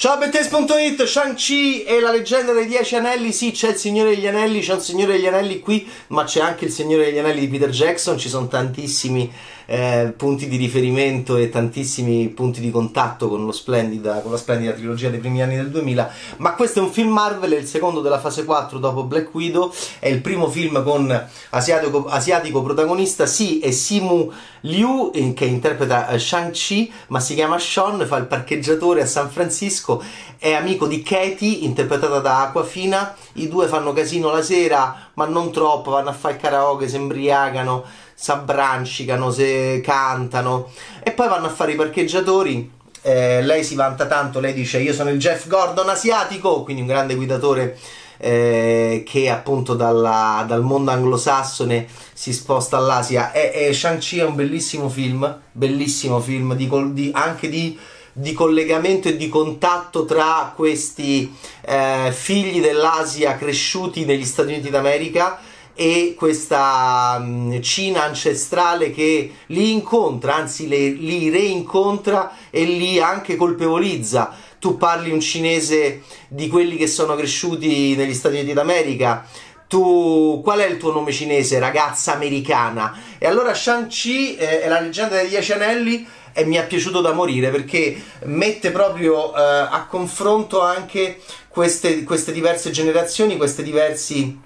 Ciao Bettes.it, Shang-Chi e la leggenda dei Dieci Anelli, sì c'è il Signore degli Anelli, c'è un Signore degli Anelli qui, ma c'è anche il Signore degli Anelli di Peter Jackson, ci sono tantissimi eh, punti di riferimento e tantissimi punti di contatto con, splendida, con, la splendida trilogia dei primi anni del 2000, ma questo è un film Marvel, è il secondo della fase 4 dopo Black Widow, è il primo film con asiatico, asiatico protagonista, sì è Simu Liu che interpreta eh, Shang-Chi, ma si chiama Sean, fa il parcheggiatore a San Francisco, Francesco è amico di Katie, interpretata da Aquafina. I due fanno casino la sera, ma non troppo, vanno a fare il karaoke, si imbriacano, si abbrancicano, si cantano e poi vanno a fare i parcheggiatori. Eh, lei si vanta tanto, lei dice io sono il Jeff Gordon asiatico, quindi un grande guidatore eh, che appunto dalla, dal mondo anglosassone si sposta all'Asia. E, e Shang-Chi è un bellissimo film, bellissimo film di, di, anche di di collegamento e di contatto tra questi eh, figli dell'Asia cresciuti negli Stati Uniti d'America e questa mm, Cina ancestrale che li incontra, anzi le, li reincontra e li anche colpevolizza. Tu parli un cinese di quelli che sono cresciuti negli Stati Uniti d'America, tu qual è il tuo nome cinese, ragazza americana? E allora Shang-Chi eh, è la leggenda dei Dieci Anelli e mi è piaciuto da morire perché mette proprio eh, a confronto anche queste, queste diverse generazioni, questi diversi,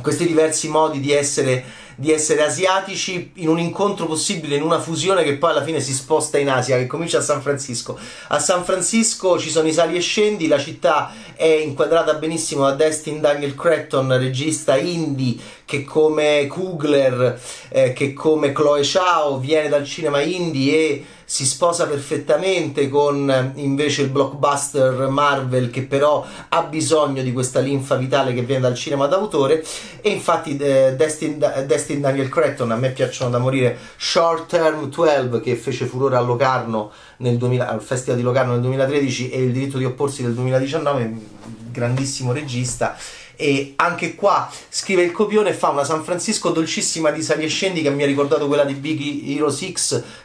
questi diversi modi di essere, di essere asiatici in un incontro possibile, in una fusione che poi alla fine si sposta in Asia, che comincia a San Francisco. A San Francisco ci sono i sali e scendi, la città è inquadrata benissimo da Destin Daniel Cretton, regista indie che come Kugler, eh, che come Chloe Chao viene dal cinema indie e si sposa perfettamente con invece il blockbuster Marvel che però ha bisogno di questa linfa vitale che viene dal cinema d'autore. E infatti eh, Destin, Destin Daniel Cretton a me piacciono da morire Short Term 12 che fece furore a Locarno nel 2000, al Festival di Locarno nel 2013 e il diritto di opporsi del 2019 grandissimo regista e anche qua scrive il copione fa una San Francisco dolcissima di sali e scendi che mi ha ricordato quella di Big Hero 6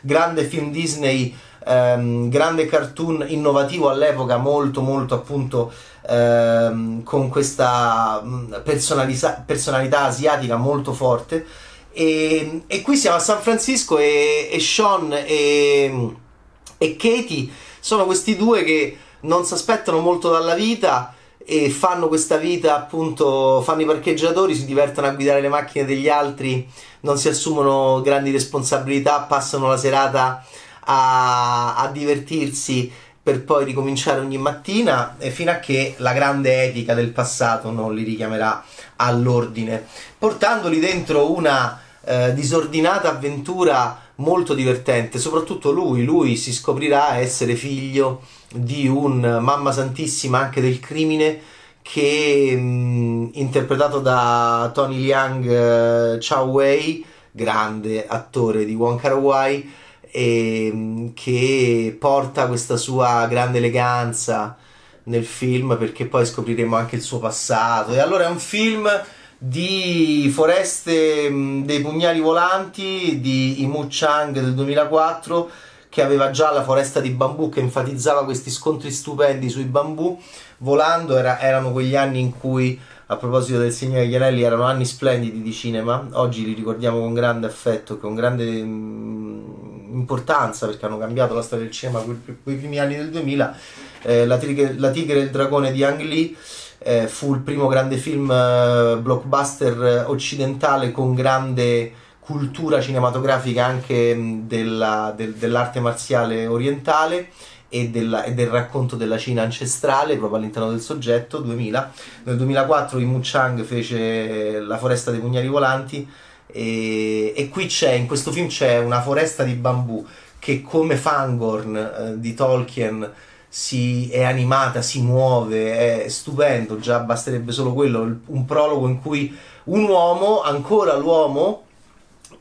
grande film Disney ehm, grande cartoon innovativo all'epoca molto molto appunto ehm, con questa mm, personalità, personalità asiatica molto forte. E, e, qui siamo a San Francisco e, e Sean e, e Katie sono questi due che non si aspettano molto dalla vita e fanno questa vita appunto, fanno i parcheggiatori, si divertono a guidare le macchine degli altri, non si assumono grandi responsabilità, passano la serata a, a divertirsi per poi ricominciare ogni mattina e fino a che la grande etica del passato non li richiamerà all'ordine, portandoli dentro una eh, disordinata avventura molto divertente, soprattutto lui, lui si scoprirà essere figlio di un mamma santissima anche del crimine che mh, interpretato da Tony Liang uh, Chao Wei, grande attore di Wong Kar Wai, e, che porta questa sua grande eleganza nel film perché poi scopriremo anche il suo passato. E allora è un film di Foreste dei pugnali volanti di Imu Chang del 2004 che aveva già la foresta di bambù che enfatizzava questi scontri stupendi sui bambù volando era, erano quegli anni in cui a proposito del Signore degli Anelli erano anni splendidi di cinema. Oggi li ricordiamo con grande affetto con grande mh, importanza perché hanno cambiato la storia del cinema quei primi anni del 2000 eh, la, tigre, la tigre e il dragone di Ang Lee eh, fu il primo grande film eh, blockbuster eh, occidentale con grande cultura cinematografica anche della, del, dell'arte marziale orientale e, della, e, del racconto della Cina ancestrale proprio all'interno del soggetto 2000 nel 2004 Imu Chang fece La foresta dei pugnali volanti e, e, qui c'è in questo film c'è una foresta di bambù che come Fangorn eh, di Tolkien si è animata, si muove, è stupendo, già basterebbe solo quello, un prologo in cui un uomo, ancora l'uomo,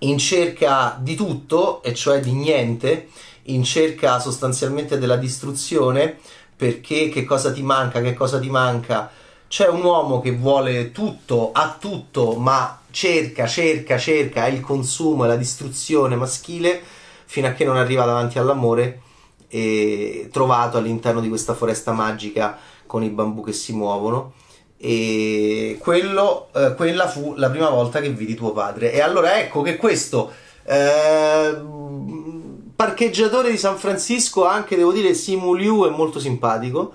in cerca di tutto, e cioè di niente, in cerca sostanzialmente della distruzione, perché che cosa ti manca, che cosa ti manca. C'è un uomo che vuole tutto, ha tutto, ma cerca, cerca, cerca, è il consumo, è la distruzione maschile, fino a che non arriva davanti all'amore trovato all'interno di questa foresta magica con i bambù che si muovono e quello, eh, quella fu la prima volta che vidi tuo padre. E allora ecco che questo eh, parcheggiatore di San Francisco anche devo dire Simu Liu è molto simpatico.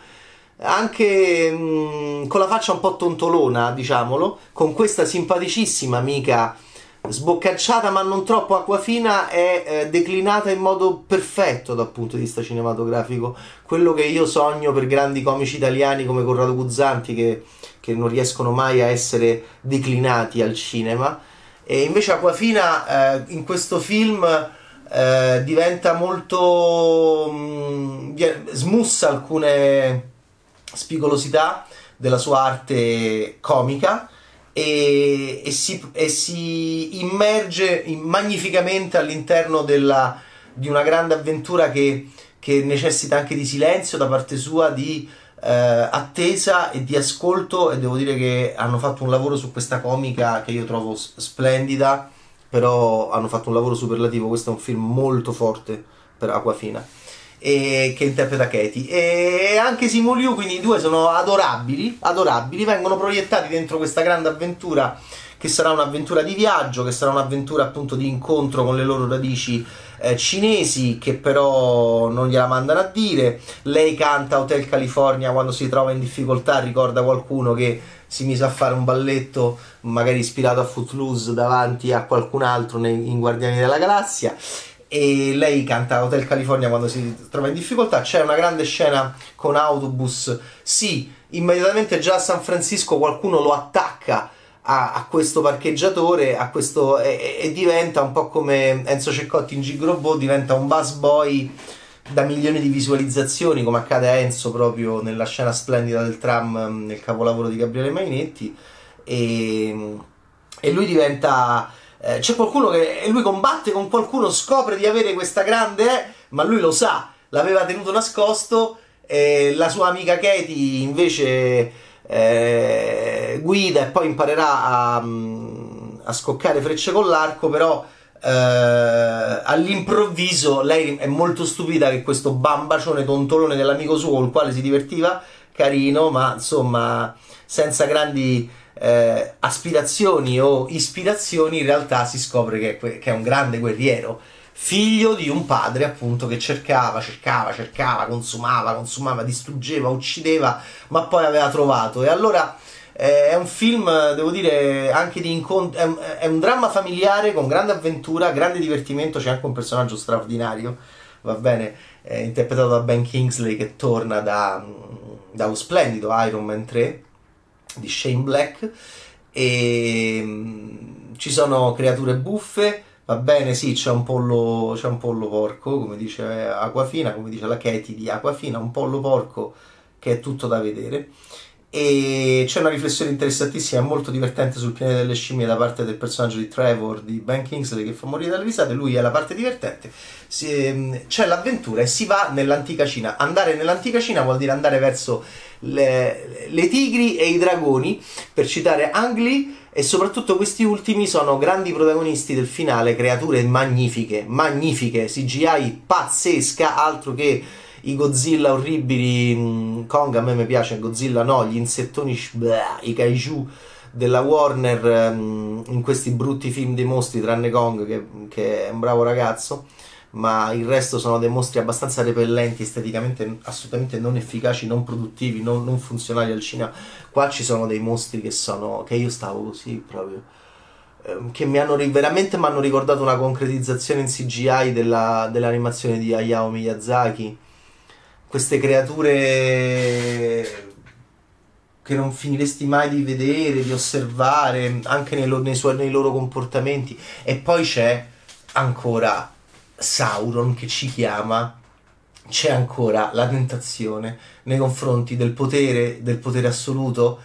Anche mh, mm, con la faccia un po' tontolona diciamolo con questa simpaticissima amica sboccacciata ma non troppo acquafina è eh, declinata in modo perfetto dal punto di vista cinematografico. Quello che io sogno per grandi comici italiani come Corrado Guzzanti che, che non riescono mai a essere declinati al cinema. E invece Acquafina eh, in questo film eh, diventa molto mh, mm, smussa alcune spigolosità della sua arte comica e, e, si, e si, immerge magnificamente all'interno della, di una grande avventura che, che, necessita anche di silenzio da parte sua, di eh, attesa e di ascolto e devo dire che hanno fatto un lavoro su questa comica che io trovo splendida, però hanno fatto un lavoro superlativo, questo è un film molto forte per Aquafina e, che interpreta Katie. E anche Simu Liu quindi i due sono adorabili adorabili. Vengono proiettati dentro questa grande avventura che sarà un'avventura di viaggio che sarà un'avventura appunto di incontro con le loro radici eh, cinesi che però non gliela mandano a dire lei canta Hotel California quando si trova in difficoltà ricorda qualcuno che si mise a fare un balletto magari ispirato a Footloose davanti a qualcun altro nei, in Guardiani della Galassia e lei canta Hotel California quando si trova in difficoltà. C'è una grande scena con autobus. Sì, immediatamente già a San Francisco qualcuno lo attacca a, a questo parcheggiatore a questo, e, e, diventa un po' come Enzo Ceccotti in Gigrobo, diventa un bus boy da milioni di visualizzazioni, come accade a Enzo proprio nella scena splendida del tram nel capolavoro di Gabriele Mainetti. E, e lui diventa eh, c'è qualcuno che lui combatte con qualcuno, scopre di avere questa grande, eh, ma lui lo sa, l'aveva tenuto nascosto. Eh, la sua amica Katie invece eh, guida e poi imparerà a, mm, a, scoccare frecce con l'arco, però eh, all'improvviso lei è molto stupida che questo bambacione tontolone dell'amico suo con il quale si divertiva, carino, ma insomma senza grandi eh, aspirazioni o ispirazioni, in realtà si scopre che, che, è un grande guerriero, figlio di un padre appunto che cercava, cercava, cercava, consumava, consumava, distruggeva, uccideva, ma poi aveva trovato. E allora eh, è un film, devo dire, anche di incontro, è, è un dramma familiare con grande avventura, grande divertimento, c'è anche un personaggio straordinario, va bene, eh, interpretato da Ben Kingsley che torna da, da un splendido Iron Man 3 di Shane Black e mm, ci sono creature buffe va bene sì c'è un pollo c'è un pollo porco come dice Aquafina come dice la Katie di Aquafina un pollo porco che è tutto da vedere e c'è una riflessione interessantissima e molto divertente sul pianeta delle scimmie da parte del personaggio di Trevor di Ben Kingsley che fa morire dalle risate. Lui è la parte divertente. Si, ehm, c'è l'avventura e si va nell'antica Cina. Andare nell'antica Cina vuol dire andare verso le, le tigri e i dragoni per citare Ang Lee e soprattutto questi ultimi sono grandi protagonisti del finale creature magnifiche magnifiche CGI pazzesca altro che i Godzilla orribili, mm, Kong a me mi piace, Godzilla no, gli insettoni, bleh, i kaiju della Warner um, in questi brutti film dei mostri, tranne Kong che, che, è un bravo ragazzo, ma il resto sono dei mostri abbastanza repellenti, esteticamente assolutamente non efficaci, non produttivi, non, non funzionali al cinema. Qua ci sono dei mostri che sono, che io stavo così proprio ehm, che mi hanno veramente mi hanno ricordato una concretizzazione in CGI della, dell'animazione di Hayao Miyazaki queste creature che non finiresti mai di vedere, di osservare, anche nei, nei, suoi, nei loro comportamenti. E poi c'è ancora Sauron che ci chiama c'è ancora la tentazione nei confronti del potere, del potere assoluto,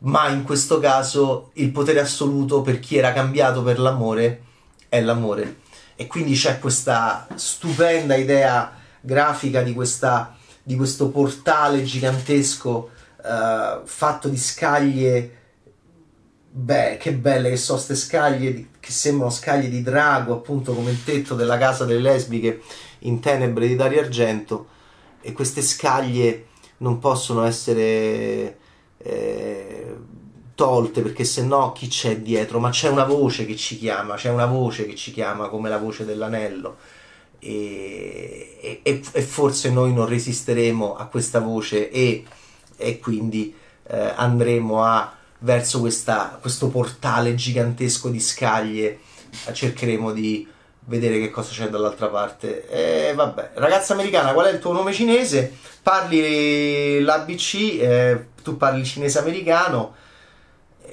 ma in questo caso il potere assoluto per chi era cambiato per l'amore è l'amore. E quindi c'è questa stupenda idea grafica di questa di questo portale gigantesco uh, fatto di scaglie. Beh, che belle che sono queste scaglie che sembrano scaglie di drago, appunto come il tetto della casa delle lesbiche in tenebre di Dario Argento e queste scaglie non possono essere eh, tolte perché se no chi c'è dietro? Ma c'è una voce che ci chiama, c'è una voce che ci chiama come la voce dell'anello e, e, e forse noi non resisteremo a questa voce e, e quindi eh, andremo a verso questa, questo portale gigantesco di scaglie cercheremo di vedere che cosa c'è dall'altra parte. E vabbè, ragazza americana, qual è il tuo nome cinese? Parli l'ABC, eh, tu parli cinese americano.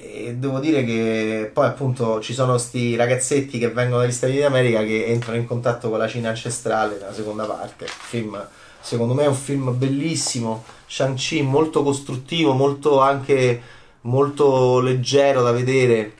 E devo dire che poi appunto ci sono questi ragazzetti che vengono dagli Stati Uniti d'America che entrano in contatto con la Cina ancestrale nella seconda parte. film, secondo me è un film bellissimo. Shang-Chi molto costruttivo, molto anche molto leggero da vedere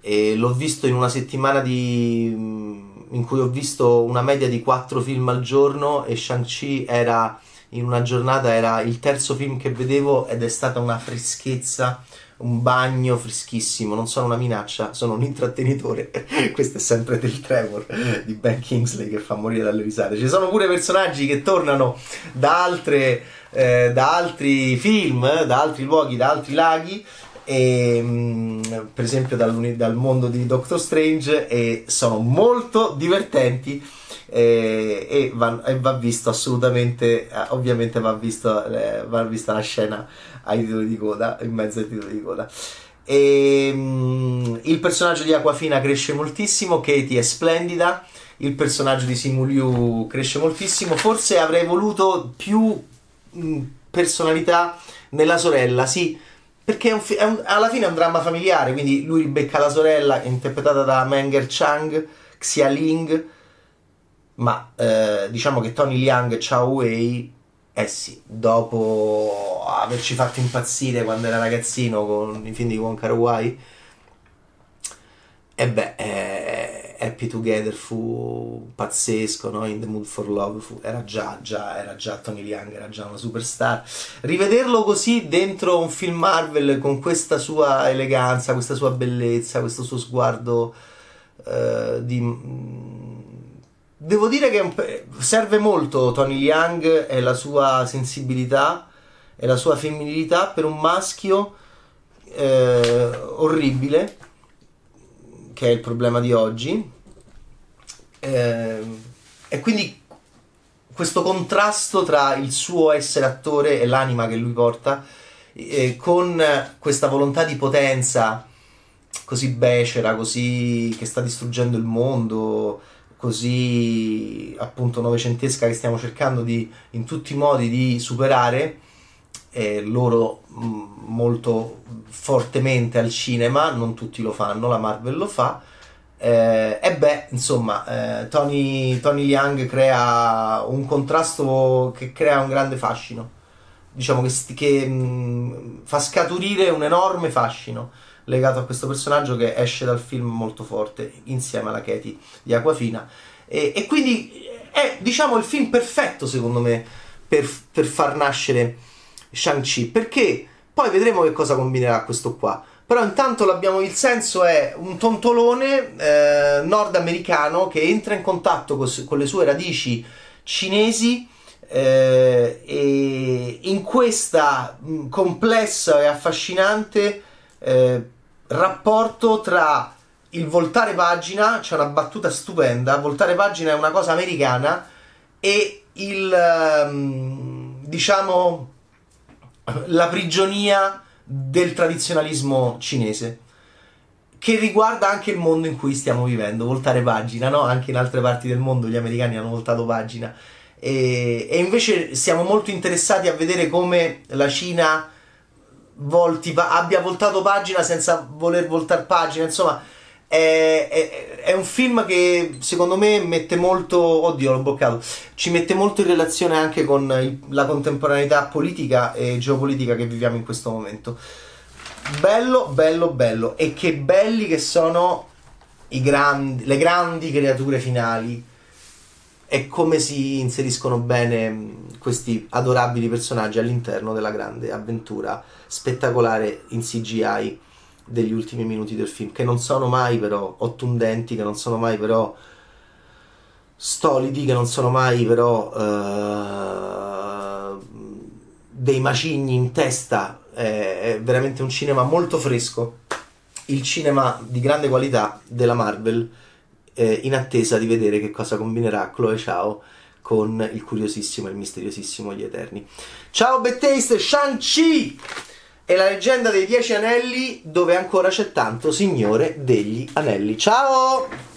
e l'ho visto in una settimana di, in cui ho visto una media di 4 film al giorno e Shang-Chi era in una giornata era il terzo film che vedevo ed è stata una freschezza un bagno freschissimo, non sono una minaccia, sono un intrattenitore. Questo è sempre del Trevor di Ben Kingsley che fa morire dalle risate. Ci sono pure personaggi che tornano da, altre, eh, da altri film, da altri luoghi, da altri laghi. E, mm, per esempio dal, dal mondo di Doctor Strange e sono molto divertenti e, e, va, e va, visto assolutamente eh, ovviamente va, visto, eh, va vista la scena ai titoli di coda, in mezzo ai titoli di coda. E, um, il personaggio di Aquafina cresce moltissimo, Katie è splendida, il personaggio di Simu Liu cresce moltissimo, forse avrei voluto più mh, personalità nella sorella, sì, perché è un fi- è un, alla fine è un dramma familiare, quindi lui becca la sorella, interpretata da Menger Chang, Xia Ling, ma eh, diciamo che Tony Liang e Chao Wei eh sì, dopo averci fatto impazzire quando era ragazzino con i film di Wong Kar Wai, e beh, eh, Happy Together fu pazzesco, no? In the Mood for Love fu, era, già, già, era già Tony Liang, era già una superstar. Rivederlo così dentro un film Marvel con questa sua eleganza, questa sua bellezza, questo suo sguardo eh, di Devo dire che serve molto Tony Young e la sua sensibilità e la sua femminilità per un maschio eh, orribile, che è il problema di oggi. Eh, e quindi questo contrasto tra il suo essere attore e l'anima che lui porta, eh, con questa volontà di potenza così becera, così che sta distruggendo il mondo così appunto novecentesca che stiamo cercando di in tutti i modi di superare eh, loro mh, mm, molto fortemente al cinema non tutti lo fanno la Marvel lo fa eh, e beh insomma eh, Tony, Tony Young crea un contrasto che crea un grande fascino. Diciamo che, che mh, mm, fa scaturire un enorme fascino legato a questo personaggio che esce dal film molto forte insieme alla Katie di Aquafina. E, e quindi è diciamo il film perfetto secondo me per, per far nascere Shang-Chi perché poi vedremo che cosa combinerà questo qua. Però intanto l'abbiamo il senso è un tontolone eh, nordamericano che entra in contatto con, con le sue radici cinesi eh, e in questa complessa e affascinante eh, rapporto tra il voltare pagina, c'è una battuta stupenda, voltare pagina è una cosa americana e il ehm, diciamo la prigionia del tradizionalismo cinese che riguarda anche il mondo in cui stiamo vivendo, voltare pagina, no? Anche in altre parti del mondo gli americani hanno voltato pagina e, e invece siamo molto interessati a vedere come la Cina volti, abbia voltato pagina senza voler voltare pagina, insomma è, è, è, un film che secondo me mette molto, oddio l'ho boccato, ci mette molto in relazione anche con il, la contemporaneità politica e geopolitica che viviamo in questo momento. Bello, bello, bello. E che belli che sono grandi, le grandi creature finali e come si inseriscono bene questi adorabili personaggi all'interno della grande avventura spettacolare in CGI degli ultimi minuti del film, che non sono mai però ottundenti, che non sono mai però stolidi, che non sono mai però uh, dei macigni in testa, è, è veramente un cinema molto fresco, il cinema di grande qualità della Marvel, eh, in attesa di vedere che cosa combinerà Chloe Chao con il curiosissimo e il misteriosissimo Gli Eterni. Ciao Bettaste, Shang-Chi! È la leggenda dei Dieci Anelli dove ancora c'è tanto Signore degli Anelli. Ciao!